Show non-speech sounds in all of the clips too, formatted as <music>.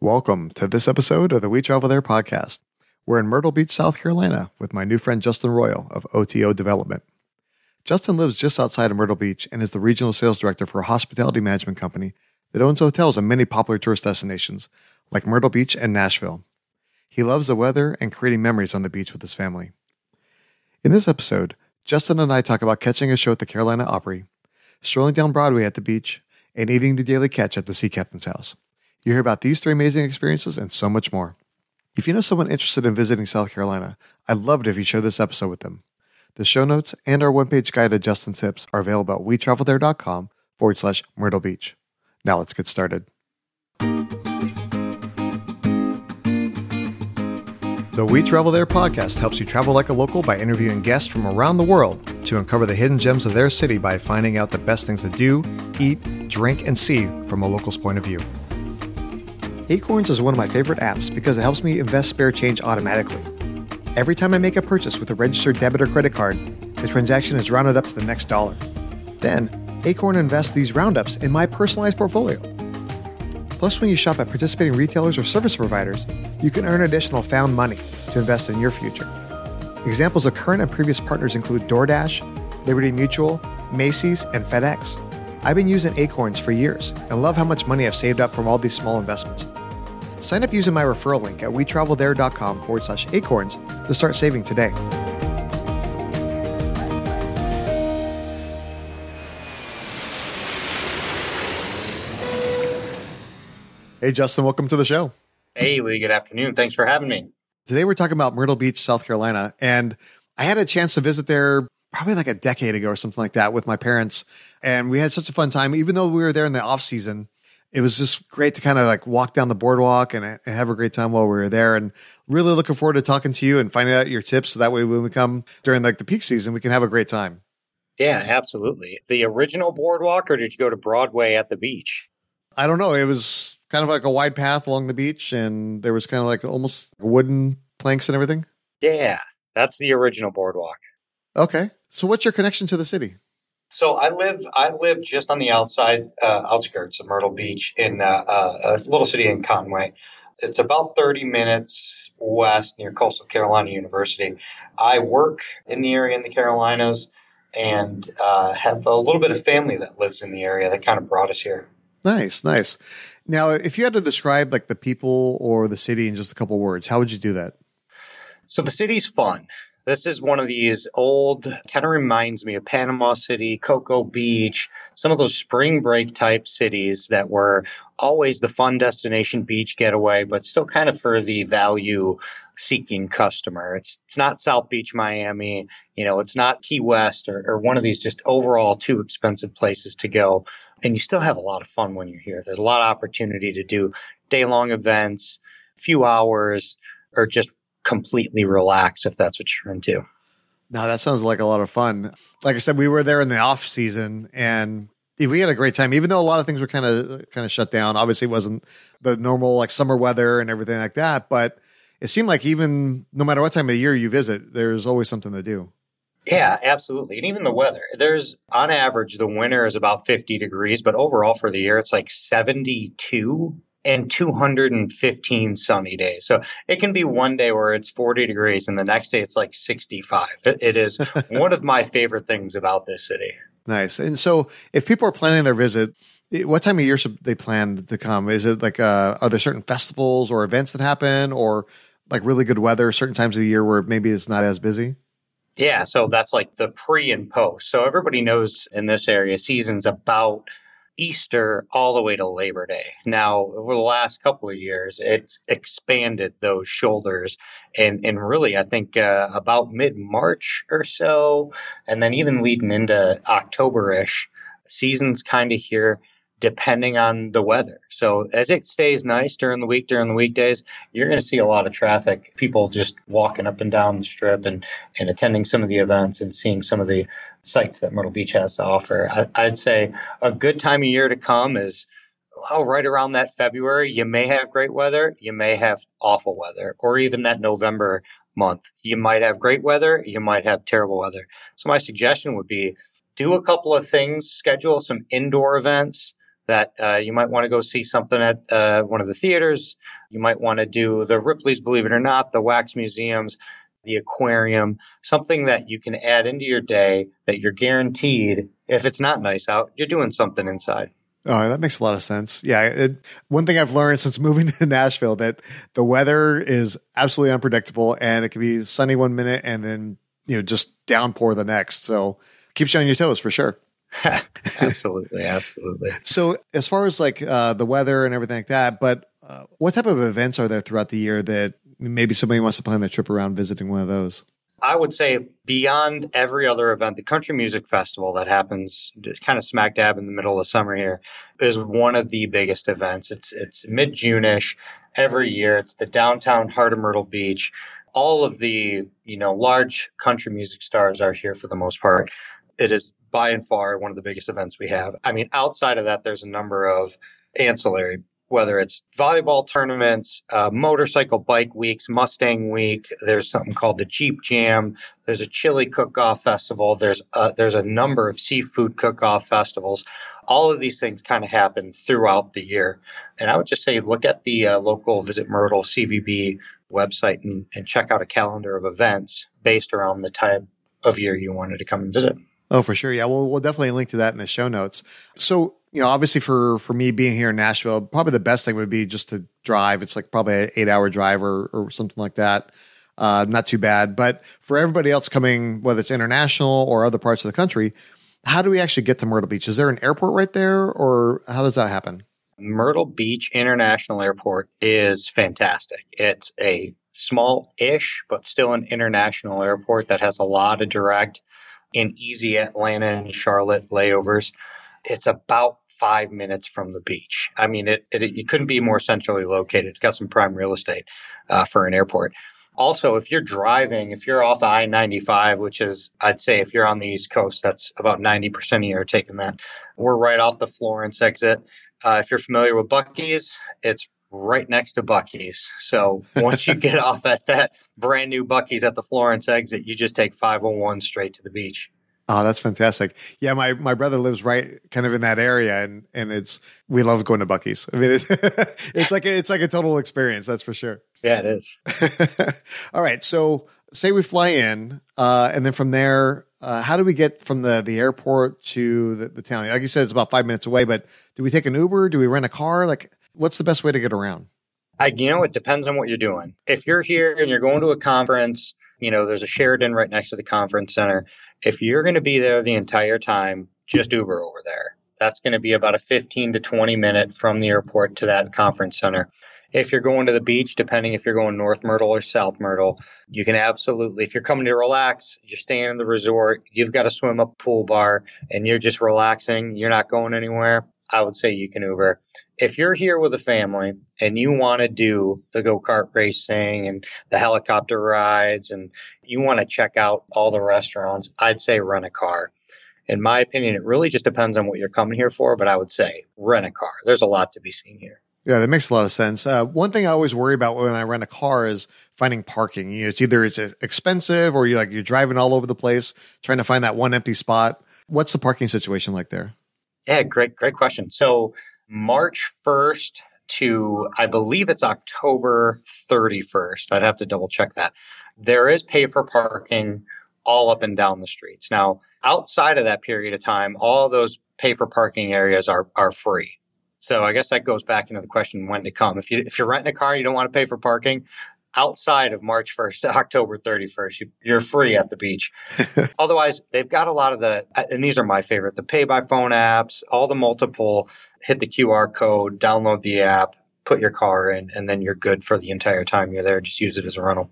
Welcome to this episode of the We Travel There podcast. We're in Myrtle Beach, South Carolina with my new friend Justin Royal of OTO Development. Justin lives just outside of Myrtle Beach and is the regional sales director for a hospitality management company that owns hotels in many popular tourist destinations like Myrtle Beach and Nashville. He loves the weather and creating memories on the beach with his family. In this episode, Justin and I talk about catching a show at the Carolina Opry, strolling down Broadway at the beach, and eating the daily catch at the sea captain's house. You hear about these three amazing experiences and so much more. If you know someone interested in visiting South Carolina, I'd love it if you share this episode with them. The show notes and our one-page guide to Justin's tips are available at wetravelthere.com forward slash Myrtle Beach. Now let's get started. The We Travel There podcast helps you travel like a local by interviewing guests from around the world to uncover the hidden gems of their city by finding out the best things to do, eat, drink, and see from a local's point of view. Acorns is one of my favorite apps because it helps me invest spare change automatically. Every time I make a purchase with a registered debit or credit card, the transaction is rounded up to the next dollar. Then, Acorn invests these roundups in my personalized portfolio. Plus, when you shop at participating retailers or service providers, you can earn additional found money to invest in your future. Examples of current and previous partners include DoorDash, Liberty Mutual, Macy's, and FedEx. I've been using Acorns for years and love how much money I've saved up from all these small investments. Sign up using my referral link at wetravelthere.com forward slash acorns to start saving today. Hey, Justin, welcome to the show. Hey, Lee, good afternoon. Thanks for having me. Today we're talking about Myrtle Beach, South Carolina. And I had a chance to visit there probably like a decade ago or something like that with my parents. And we had such a fun time, even though we were there in the off season it was just great to kind of like walk down the boardwalk and, have a great time while we were there. And really looking forward to talking to you and finding out your tips. So that way, when we come during like the peak season, we can have a great time. Yeah, absolutely. The original boardwalk, or did you go to Broadway at the beach? I don't know. It was kind of like a wide path along the beach, and there was kind of like almost wooden planks and everything. Yeah, that's the original boardwalk. Okay. So, what's your connection to the city? So I live I live just on the outside uh, outskirts of Myrtle Beach in uh, uh, a little city in Conway. It's about 30 minutes west near Coastal Carolina University. I work in the area in the Carolinas and uh, have a little bit of family that lives in the area that kind of brought us here. Nice, nice. Now, if you had to describe like the people or the city in just a couple words, how would you do that? So the city's fun. This is one of these old, kind of reminds me of Panama City, Cocoa Beach, some of those spring break type cities that were always the fun destination beach getaway, but still kind of for the value seeking customer. It's it's not South Beach, Miami, you know, it's not Key West or, or one of these just overall too expensive places to go. And you still have a lot of fun when you're here. There's a lot of opportunity to do day long events, a few hours, or just completely relax if that's what you're into. No, that sounds like a lot of fun. Like I said, we were there in the off season and we had a great time, even though a lot of things were kind of kind of shut down. Obviously, it wasn't the normal like summer weather and everything like that, but it seemed like even no matter what time of the year you visit, there's always something to do. Yeah, absolutely. And even the weather. There's on average the winter is about 50 degrees, but overall for the year it's like 72 and 215 sunny days. So it can be one day where it's 40 degrees and the next day it's like 65. it, it is <laughs> one of my favorite things about this city. Nice. And so if people are planning their visit, what time of year should they plan to come? Is it like, uh, are there certain festivals or events that happen or like really good weather certain times of the year where maybe it's not as busy? Yeah. So that's like the pre and post. So everybody knows in this area, season's about Easter all the way to Labor Day. Now, over the last couple of years, it's expanded those shoulders, and and really, I think uh, about mid March or so, and then even leading into October ish, season's kind of here depending on the weather. So as it stays nice during the week, during the weekdays, you're going to see a lot of traffic, people just walking up and down the strip and, and attending some of the events and seeing some of the sites that Myrtle Beach has to offer. I, would say a good time of year to come is well, right around that February. You may have great weather, you may have awful weather, or even that November month. You might have great weather, you might have terrible weather. So my suggestion would be do a couple of things, schedule some indoor events that uh, you might want to go see something at uh, one of the theaters. You might want to do the Ripley's, believe it or not, the wax museums, the aquarium, something that you can add into your day that you're guaranteed, if it's not nice out, you're doing something inside. Oh, that makes a lot of sense. Yeah. It, one thing I've learned since <laughs> moving to Nashville that the weather is absolutely unpredictable and it can be sunny one minute and then, you know, just downpour the next. So keep you on your toes for sure. <laughs> absolutely. Absolutely. So as far as like uh, the weather and everything like that, but uh, what type of events are there throughout the year that maybe somebody wants to plan their trip around visiting one of those? I would say beyond every other event, the Country Music Festival that happens kind of smack dab in the middle of summer here is one of the biggest events. It's it's mid June-ish every year. It's the downtown heart of Myrtle Beach. All of the you know large country music stars are here for the most part. It is by and far one of the biggest events we have. I mean, outside of that, there's a number of ancillary whether it's volleyball tournaments, uh, motorcycle bike weeks, Mustang Week. There's something called the Jeep Jam. There's a chili cook-off festival. There's a, there's a number of seafood cook-off festivals. All of these things kind of happen throughout the year. And I would just say look at the uh, local Visit Myrtle CVB website and, and check out a calendar of events based around the time of year you wanted to come and visit. Oh, for sure. Yeah. Well, we'll definitely link to that in the show notes. So, you know, obviously for, for me being here in Nashville, probably the best thing would be just to drive. It's like probably an eight hour drive or, or something like that. Uh, not too bad. But for everybody else coming, whether it's international or other parts of the country, how do we actually get to Myrtle Beach? Is there an airport right there or how does that happen? Myrtle Beach International Airport is fantastic. It's a small ish, but still an international airport that has a lot of direct and easy Atlanta and Charlotte layovers. It's about five minutes from the beach. I mean, it, it, it couldn't be more centrally located. It's got some prime real estate uh, for an airport. Also, if you're driving, if you're off the I 95, which is, I'd say, if you're on the East Coast, that's about 90% of you are taking that. We're right off the Florence exit. Uh, if you're familiar with Buc-ee's, it's right next to Buc-ee's. So once you get <laughs> off at that brand new Buc-ee's at the Florence exit, you just take 501 straight to the beach. Oh, that's fantastic. Yeah, my, my brother lives right kind of in that area and, and it's, we love going to Buc-ee's. I mean, it, <laughs> it's like, a, it's like a total experience. That's for sure. Yeah, it is. <laughs> All right. So say we fly in, uh, and then from there, uh, how do we get from the, the airport to the, the town? Like you said, it's about five minutes away, but do we take an Uber? Do we rent a car? Like, what's the best way to get around? I, you know, it depends on what you're doing. If you're here and you're going to a conference, you know, there's a Sheraton right next to the conference center. If you're going to be there the entire time, just Uber over there. That's going to be about a 15 to 20 minute from the airport to that conference center. If you're going to the beach, depending if you're going North Myrtle or South Myrtle, you can absolutely, if you're coming to relax, you're staying in the resort, you've got a swim up pool bar, and you're just relaxing, you're not going anywhere, I would say you can Uber. If you're here with a family and you want to do the go kart racing and the helicopter rides and you want to check out all the restaurants, I'd say rent a car. In my opinion, it really just depends on what you're coming here for, but I would say rent a car. There's a lot to be seen here. Yeah, that makes a lot of sense. Uh, one thing I always worry about when I rent a car is finding parking. You know, it's either it's expensive or you're like you're driving all over the place trying to find that one empty spot. What's the parking situation like there? Yeah, great, great question. So March 1st to I believe it's October 31st. I'd have to double check that. There is pay for parking all up and down the streets. Now, outside of that period of time, all those pay for parking areas are are free. So I guess that goes back into the question when to come. If you if you're renting a car, you don't want to pay for parking outside of March 1st to <laughs> October 31st. You, are free at the beach. <laughs> Otherwise, they've got a lot of the, and these are my favorite, the pay by phone apps, all the multiple, hit the QR code, download the app, put your car in, and then you're good for the entire time you're there. Just use it as a rental.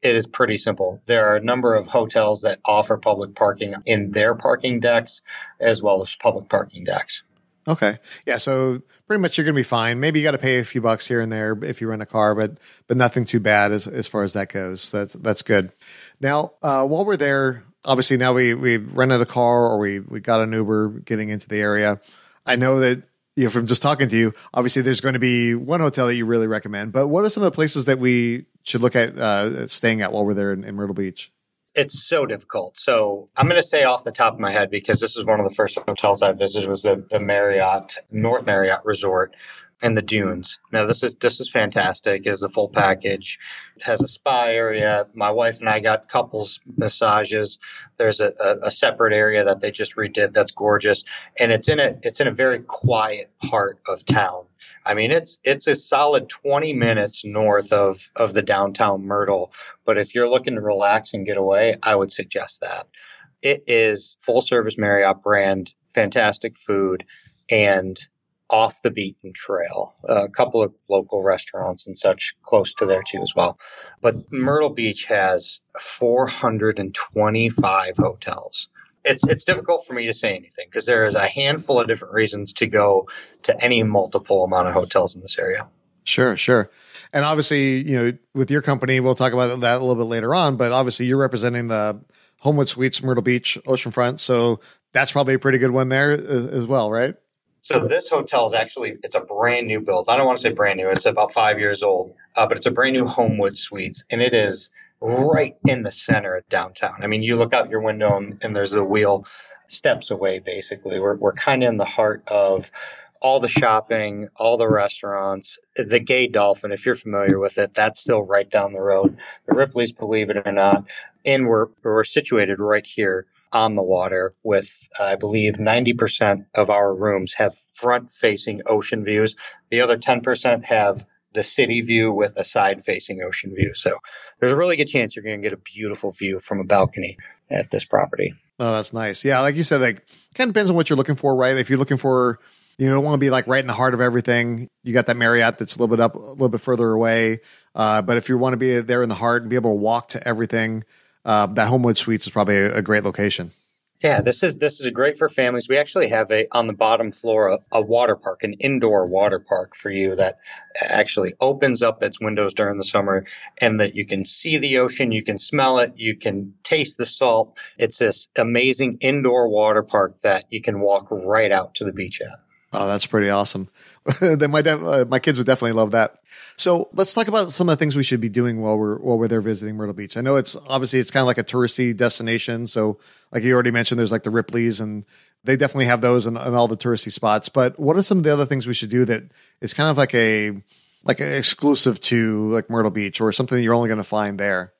It is pretty simple. There are a number of hotels that offer public parking in their parking decks as well as public parking decks. Okay. Yeah. So pretty much you're going to be fine. Maybe you got to pay a few bucks here and there if you rent a car, but but nothing too bad as as far as that goes. That's that's good. Now, uh, while we're there, obviously now we we rented a car or we we got an Uber getting into the area. I know that you know from just talking to you, obviously there's going to be one hotel that you really recommend. But what are some of the places that we should look at uh, staying at while we're there in, in Myrtle Beach? It's so difficult. So I'm going to say off the top of my head because this is one of the first hotels I visited was the, the Marriott North Marriott Resort and the dunes. Now this is this is fantastic. Is the full package. It has a spa area. My wife and I got couples massages. There's a, a, a, separate area that they just redid that's gorgeous, and it's in a it's in a very quiet part of town. I mean, it's it's a solid 20 minutes north of of the downtown Myrtle. But if you're looking to relax and get away, I would suggest that. It is full service Marriott brand, fantastic food, and off the beaten trail. A couple of local restaurants and such close to there too as well. But Myrtle Beach has 425 hotels. It's it's difficult for me to say anything because there is a handful of different reasons to go to any multiple amount of hotels in this area. Sure, sure. And obviously, you know, with your company, we'll talk about that a little bit later on, but obviously you're representing the Homewood Suites Myrtle Beach oceanfront, so that's probably a pretty good one there as well, right? So this hotel is actually it's a brand new build. I don't want to say brand new; it's about five years old, uh, but it's a brand new Homewood Suites, and it is right in the center of downtown. I mean, you look out your window and, and there's a wheel steps away. Basically, we're we're kind of in the heart of all the shopping, all the restaurants, the Gay Dolphin. If you're familiar with it, that's still right down the road. The Ripley's, believe it or not, and we're we're situated right here on the water with, I believe, 90% of our rooms have front facing ocean views. The other 10% have the city view with a side facing ocean view. So there's a really good chance you're going to get a beautiful view from a balcony at this property. Oh, that's nice. Yeah. Like you said, like kind of depends on what you're looking for, right? If you're looking for, you don't want to be like right in the heart of everything. You got that Marriott that's a little bit up, a little bit further away. Uh, but if you want to be there in the heart and be able to walk to everything, uh, that Homewood Suites is probably a, a, great location. Yeah, this is this is a great for families. We actually have a on the bottom floor a, a, water park, an indoor water park for you that actually opens up its windows during the summer, and that you can see the ocean, you can smell it, you can taste the salt. It's this amazing indoor water park that you can walk right out to the beach at. Oh, that's pretty awesome. <laughs> then my def- uh, my kids would definitely love that. So let's talk about some of the things we should be doing while we're while we're there visiting Myrtle Beach. I know it's obviously it's kind of like a touristy destination. So like you already mentioned, there's like the Ripley's and they definitely have those in all the touristy spots. But what are some of the other things we should do that is kind of like a like exclusive to like Myrtle Beach or something you're only going to find there?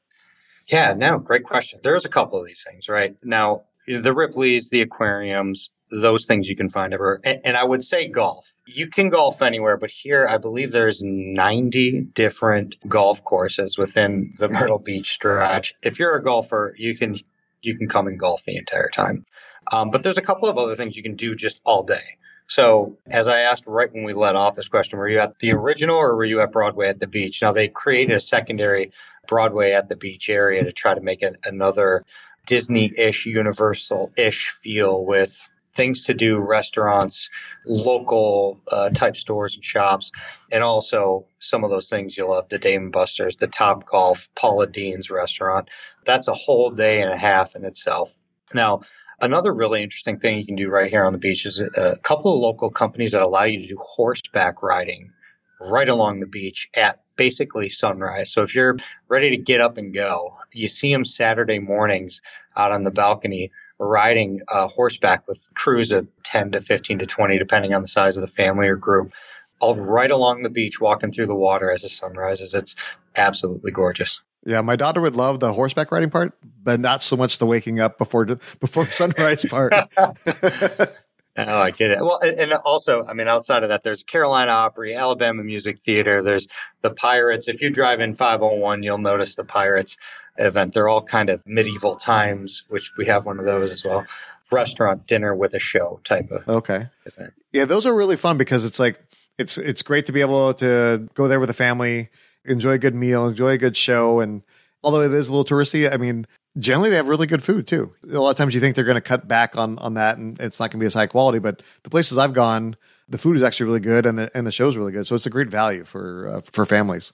Yeah, no, great question. There's a couple of these things, right? Now, the Ripley's, the aquariums, those things you can find everywhere. And, and, I would say golf. You can golf anywhere, but here I believe there's 90 different golf courses within the Myrtle Beach stretch. If you're a golfer, you can you can come and golf the entire time. Um, but there's a couple of other things you can do just all day. So, as I asked right when we let off this question, were you at the original or were you at Broadway at the beach? Now, they created a secondary Broadway at the beach area to try to make it another Disney ish, Universal ish feel with things to do, restaurants, local uh, type stores and shops, and also some of those things you love Dave and Buster's, the Top Golf, Paula Deen's restaurant. That's a whole day and a half in itself. Now, another really interesting thing you can do right here on the beach is a couple of local companies that allow you to do horseback riding right along the beach at basically sunrise. So if you're ready to get up and go, you see them Saturday mornings out on the balcony riding uh, horseback with crews of 10 to 15 to 20, depending on the size of the family or group, all right along the beach, walking through the water as the sun rises. It's absolutely gorgeous. Yeah, my daughter would love the horseback riding part, but not so much the waking up before before <laughs> sunrise part. <laughs> Oh, I get it. Well, and also, I mean, outside of that, there's Carolina Opry, Alabama Music Theater. There's the Pirates. If you drive in 501, you'll notice the Pirates event. They're all kind of medieval times, which we have one of those as well. Restaurant dinner with a show type of okay. Event. Yeah, those are really fun because it's like it's it's great to be able to go there with a the family, enjoy a good meal, enjoy a good show, and although it is a little touristy, I mean, generally they have really good food too. A lot of times you think they're going to cut back on on that, and it's not going to be as high quality. But the places I've gone, the food is actually really good, and the and the show's really good. So it's a great value for uh, for families.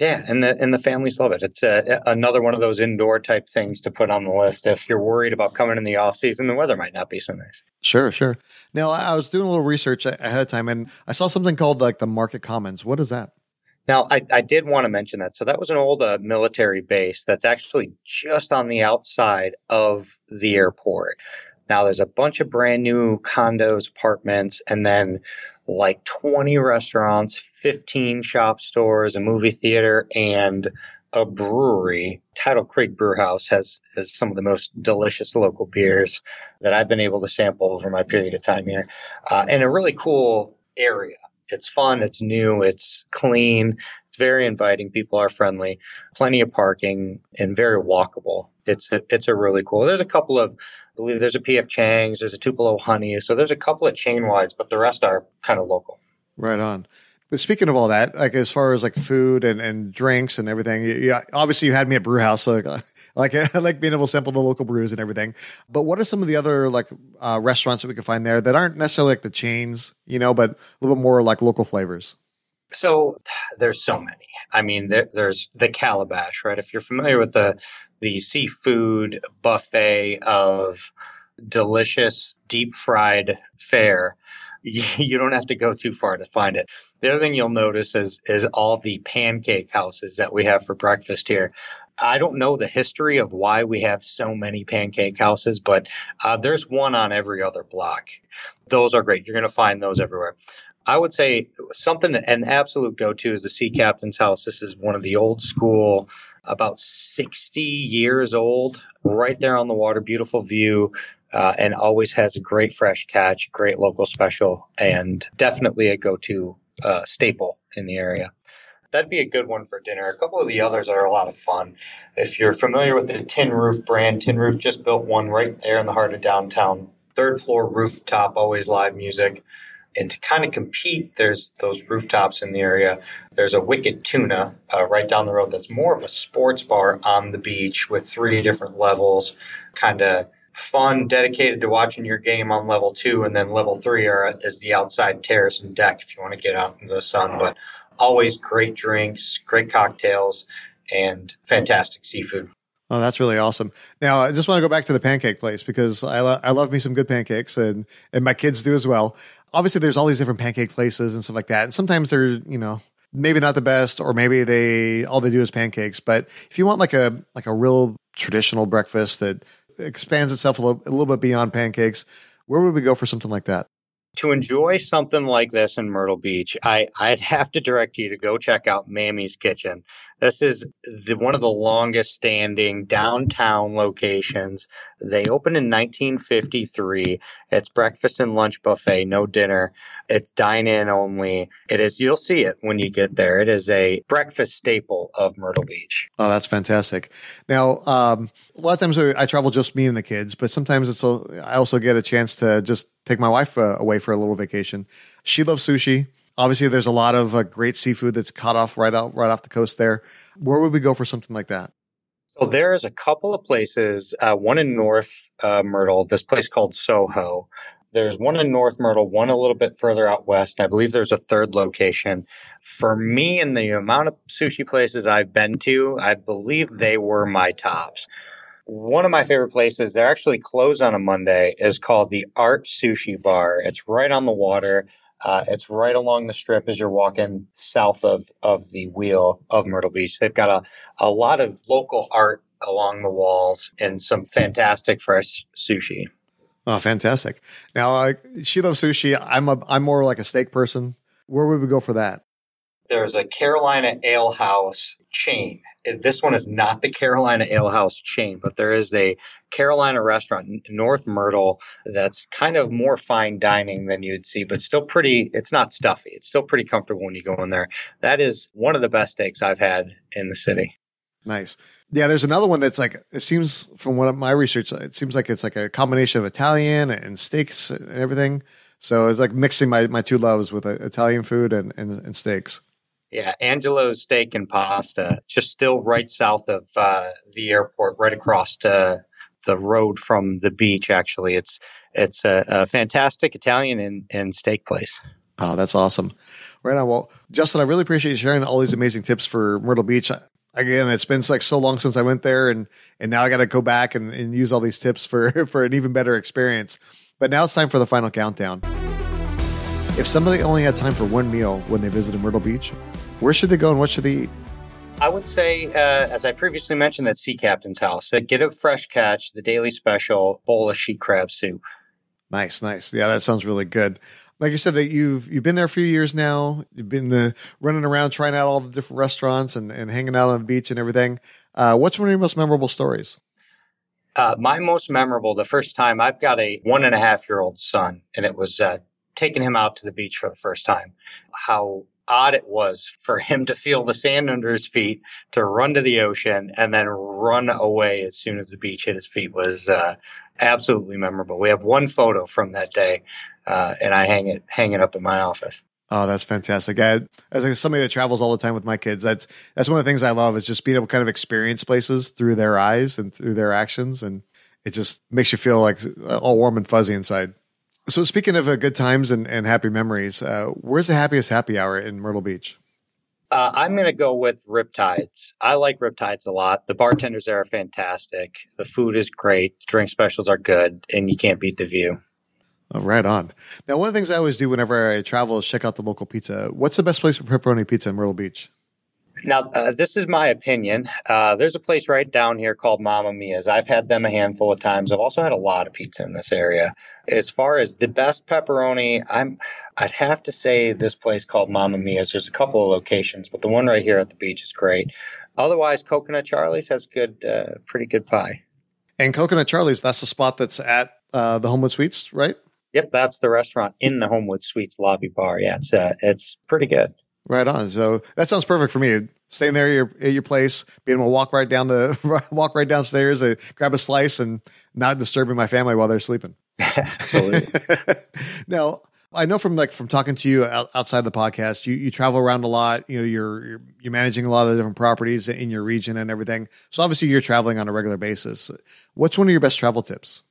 Yeah, and the and the families love it. It's a, another one of those indoor type things to put on the list if you're worried about coming in the off season. The weather might not be so nice. Sure, sure. Now I was doing a little research ahead of time, and I saw something called like the Market Commons. What is that? Now, I, I did want to mention that. So that was an old uh, military base that's actually just on the outside of the airport. Now there's a bunch of brand new condos, apartments, and then like 20 restaurants, 15 shop stores, a movie theater, and a brewery. Tidal Creek Brew House has, has some of the most delicious local beers that I've been able to sample over my period of time here, uh, and a really cool area. It's fun, it's new, it's clean, it's very inviting. People are friendly, plenty of parking, and very walkable. It's a, it's a really cool. There's a couple of, I believe there's a PF Chang's, there's a Tupelo Honey, so there's a couple of chain wides, but the rest are kind of local. Right on. But speaking of all that, like as far as like food and, and drinks and everything, yeah, obviously you had me at brew house, so like, like <laughs> I like being able to sample the local brews and everything. But what are some of the other like uh, restaurants that we can find there that aren't necessarily like the chains, you know, but a little bit more like local flavors? So <sighs> there's so many. I mean, there, there's the Calabash, right? If you're familiar with the the seafood buffet of delicious deep fried fare, <laughs> you don't have to go too far to find it. The other thing you'll notice is is all the pancake houses that we have for breakfast here. I don't know the history of why we have so many pancake houses, but uh, there's one on every other block. Those are great. You're going to find those everywhere. I would say something, an absolute go to is the Sea Captain's House. This is one of the old school, about 60 years old, right there on the water, beautiful view. Uh, and always has a great fresh catch, great local special, and definitely a go to uh, staple in the area that'd be a good one for dinner. A couple of the others are a lot of fun. If you're familiar with the Tin Roof brand, Tin Roof just built one right there in the heart of downtown. Third floor rooftop, always live music. And to kind of compete, there's those rooftops in the area. There's a Wicked Tuna uh, right down the road that's more of a sports bar on the beach with three different levels, kind of fun, dedicated to watching your game on level two, and then level three are, is the outside terrace and deck if you want to get out into the sun. But always great drinks, great cocktails, and fantastic seafood. Oh, that's really awesome. Now, I just want to go back to the pancake place because I, lo- I love me some good pancakes and, and my kids do as well. Obviously, there's all these different pancake places and stuff like that. And sometimes they're, you know, maybe not the best or maybe they all they do is pancakes. But if you want like a like a real traditional breakfast that expands itself a little, a little bit beyond pancakes, where would we go for something like that? To enjoy something like this in Myrtle Beach, I, I'd have to direct you to go check out Mammy's Kitchen. This is the, one of the longest standing downtown locations. They opened in 1953. It's breakfast and lunch buffet, no dinner. It's dine in only. It is, you'll see it when you get there. It is a breakfast staple of Myrtle Beach. Oh, that's fantastic. Now, um, a lot of times I travel just me and the kids, but sometimes it's, a, I also get a chance to just take my wife uh, away for a little vacation. She loves sushi. Obviously, there's a lot of uh, great seafood that's caught off right out right off the coast there. Where would we go for something like that? So there's a couple of places. Uh, one in North uh, Myrtle, this place called Soho. There's one in North Myrtle, one a little bit further out west. I believe there's a third location. For me, and the amount of sushi places I've been to, I believe they were my tops. One of my favorite places, they're actually closed on a Monday, is called the Art Sushi Bar. It's right on the water. Uh, it's right along the strip as you're walking south of, of the wheel of Myrtle Beach. They've got a, a lot of local art along the walls and some fantastic fresh sushi. Oh, fantastic! Now, uh, she loves sushi. I'm a I'm more like a steak person. Where would we go for that? There's a Carolina Ale House chain. This one is not the Carolina Ale House chain, but there is a Carolina restaurant North Myrtle that's kind of more fine dining than you'd see, but still pretty. It's not stuffy. It's still pretty comfortable when you go in there. That is one of the best steaks I've had in the city. Nice. Yeah, there's another one that's like it seems from what my research, it seems like it's like a combination of Italian and steaks and everything. So it's like mixing my, my two loves with uh, Italian food and, and, and steaks. Yeah, Angelo's Steak and Pasta, just still right south of uh, the airport, right across to the road from the beach. Actually, it's it's a, a fantastic Italian and, and steak place. Oh, that's awesome! Right on. Well, Justin, I really appreciate you sharing all these amazing tips for Myrtle Beach. Again, it's been like so long since I went there, and and now I got to go back and, and use all these tips for <laughs> for an even better experience. But now it's time for the final countdown. If somebody only had time for one meal when they visited Myrtle Beach, Where should they go and what should they eat? I would say, uh, as I previously mentioned, that Sea Captain's House. Uh, get a fresh catch, the daily special bowl of she-crab soup. Nice, nice. Yeah, that sounds really good. Like you said, that you've you've been there a few years now. You've been the running around trying out all the different restaurants and, and hanging out on the beach and everything. Uh, what's one of your most memorable stories? Uh, my most memorable, the first time I've got a one and a half year old son, and it was uh, taking him out to the beach for the first time. How odd it was for him to feel the sand under his feet, to run to the ocean, and then run away as soon as the beach hit his feet was uh, absolutely memorable. We have one photo from that day, uh, and I hang it hang it up in my office. Oh, that's fantastic! I, as somebody that travels all the time with my kids, that's that's one of the things I love is just being able to kind of experience places through their eyes and through their actions, and it just makes you feel like all warm and fuzzy inside. So, speaking of uh, good times and, and happy memories, uh, where's the happiest happy hour in Myrtle Beach? Uh, I'm going to go with Riptydz. I like Riptydz a lot. The bartenders there are fantastic. The food is great. The drink specials are good, and you can't beat the view. Oh, right on. Now, one of the things I always do whenever I travel is check out the local pizza. What's the best place for pepperoni pizza in Myrtle Beach? Now, uh, this is my opinion. Uh, there's a place right down here called Mama Mia's. I've had them a handful of times. I've also had a lot of pizza in this area. As far as the best pepperoni, I'm I'd have to say this place called Mama Mia's. There's a couple of locations, but the one right here at the beach is great. Otherwise, Coconut Charlie's has good, uh, pretty good pie. And Coconut Charlie's, that's the spot that's at uh, the Homewood Suites, right? Yep, that's the restaurant in the Homewood Suites lobby bar. Yeah, it's uh, it's pretty good. Right on. So that sounds perfect for me. Staying there at your, at your place, being able to walk right down to <laughs> walk right downstairs, uh, grab a slice, and not disturbing my family while they're sleeping. Absolutely. <laughs> now, I know from like from talking to you outside the podcast, you you travel around a lot. You know, you're, you're you're managing a lot of the different properties in your region and everything. So obviously, you're traveling on a regular basis. What's one of your best travel tips?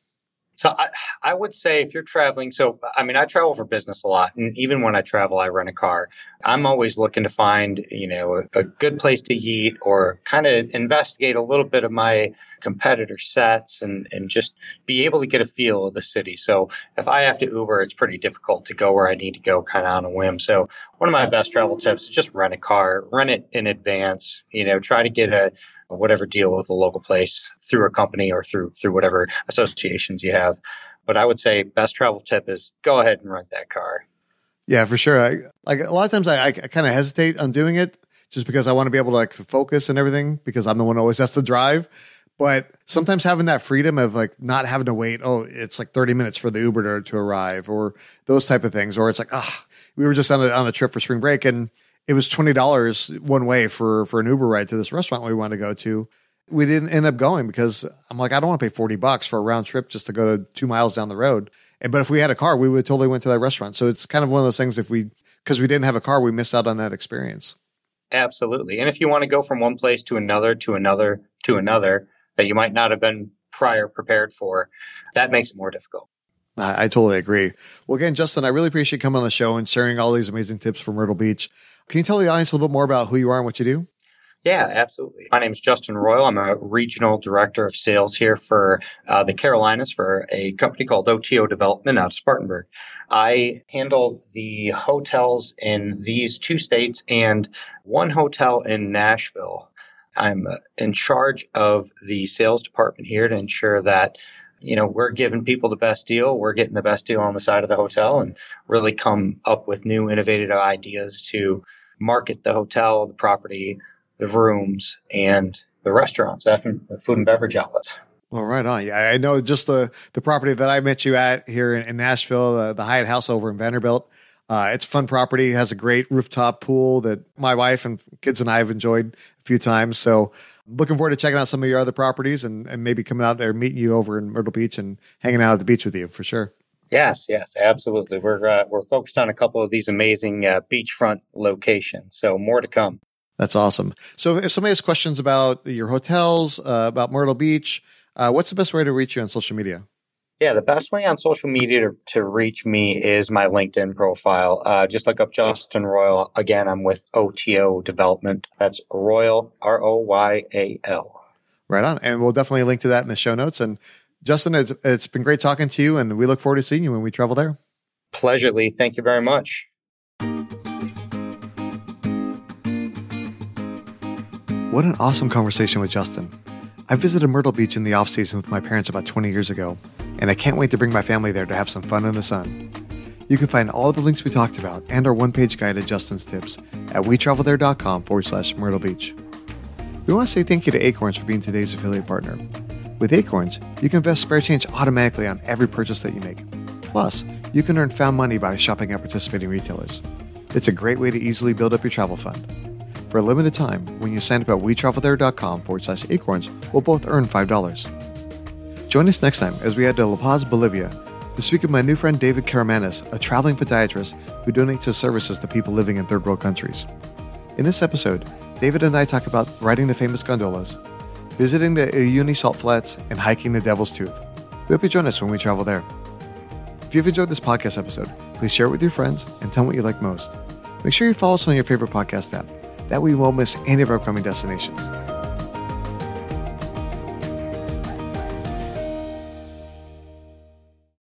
So I, I would say if you're traveling, so I mean, I travel for business a lot, and even when I travel, I rent a car. I'm always looking to find, you know, a, a good place to eat or kind of investigate a little bit of my competitor sets and and just be able to get a feel of the city. So if I have to Uber, it's pretty difficult to go where I need to go kind of on a whim. So one of my best travel tips is just rent a car, rent it in advance. You know, try to get a whatever deal with the local place through a company or through through whatever associations you have. But I would say best travel tip is go ahead and rent that car. Yeah, for sure. I, like a lot of times I, I kind of hesitate on doing it just because I want to be able to like focus and everything because I'm the one who always has to drive. But sometimes having that freedom of like not having to wait, oh, it's like 30 minutes for the Uber to, to arrive or those type of things. Or it's like, ah, oh, we were just on a, on a trip for spring break and it was twenty dollars one way for for an Uber ride to this restaurant we wanted to go to. We didn't end up going because I'm like, I don't want to pay forty bucks for a round trip just to go to two miles down the road. And but if we had a car, we would totally went to that restaurant. So it's kind of one of those things. If we because we didn't have a car, we missed out on that experience. Absolutely. And if you want to go from one place to another to another to another that you might not have been prior prepared for, that makes it more difficult. I, totally agree. Well, again, Justin, I really appreciate coming on the show and sharing all these amazing tips from Myrtle Beach. Can you tell the audience a little bit more about who you are and what you do? Yeah, absolutely. My name is Justin Royal. I'm a regional director of sales here for uh, the Carolinas for a company called OTO Development out of Spartanburg. I handle the hotels in these two states and one hotel in Nashville. I'm uh, in charge of the sales department here to ensure that you know, we're giving people the best deal. We're getting the best deal on the side of the hotel and really come up with new innovative ideas to market the hotel, the property, the rooms, and the restaurants, the food and beverage outlets. Well, right on. I know just the the property that I met you at here in, in Nashville, uh, the Hyatt House over in Vanderbilt. Uh, it's fun property. Has a great rooftop pool that my wife and kids and I have enjoyed a few times. So looking forward to checking out some of your other properties and, and maybe coming out there, meeting you over in Myrtle Beach and hanging out at the beach with you for sure. Yes, yes, absolutely. We're uh, we're focused on a couple of these amazing uh, beachfront locations, so more to come. That's awesome. So, if somebody has questions about your hotels, uh, about Myrtle Beach, uh, what's the best way to reach you on social media? Yeah, the best way on social media to, to reach me is my LinkedIn profile. Uh, just look up Justin Royal. Again, I'm with OTO Development. That's Royal, R O Y A L. Right on. And we'll definitely link to that in the show notes. And Justin, it's, it's been great talking to you, and we look forward to seeing you when we travel there. Pleasure, Lee. Thank you very much. What an awesome conversation with Justin. I visited Myrtle Beach in the off season with my parents about 20 years ago, and I can't wait to bring my family there to have some fun in the sun. You can find all the links we talked about and our one page guide to Justin's tips at wetravelthere.com forward slash Myrtle Beach. We want to say thank you to Acorns for being today's affiliate partner. With Acorns, you can invest spare change automatically on every purchase that you make. Plus, you can earn found money by shopping at participating retailers. It's a great way to easily build up your travel fund. For a limited time, when you sign up at wetravelthere.com forward slash acorns, we'll both earn $5. Join us next time as we head to La Paz, Bolivia, to speak with my new friend David Karamanis, a traveling podiatrist who donates his services to people living in third world countries. In this episode, David and I talk about riding the famous gondolas, visiting the Uyuni salt flats, and hiking the Devil's Tooth. We hope you join us when we travel there. If you've enjoyed this podcast episode, please share it with your friends and tell them what you like most. Make sure you follow us on your favorite podcast app. That way you won't miss any of our upcoming destinations.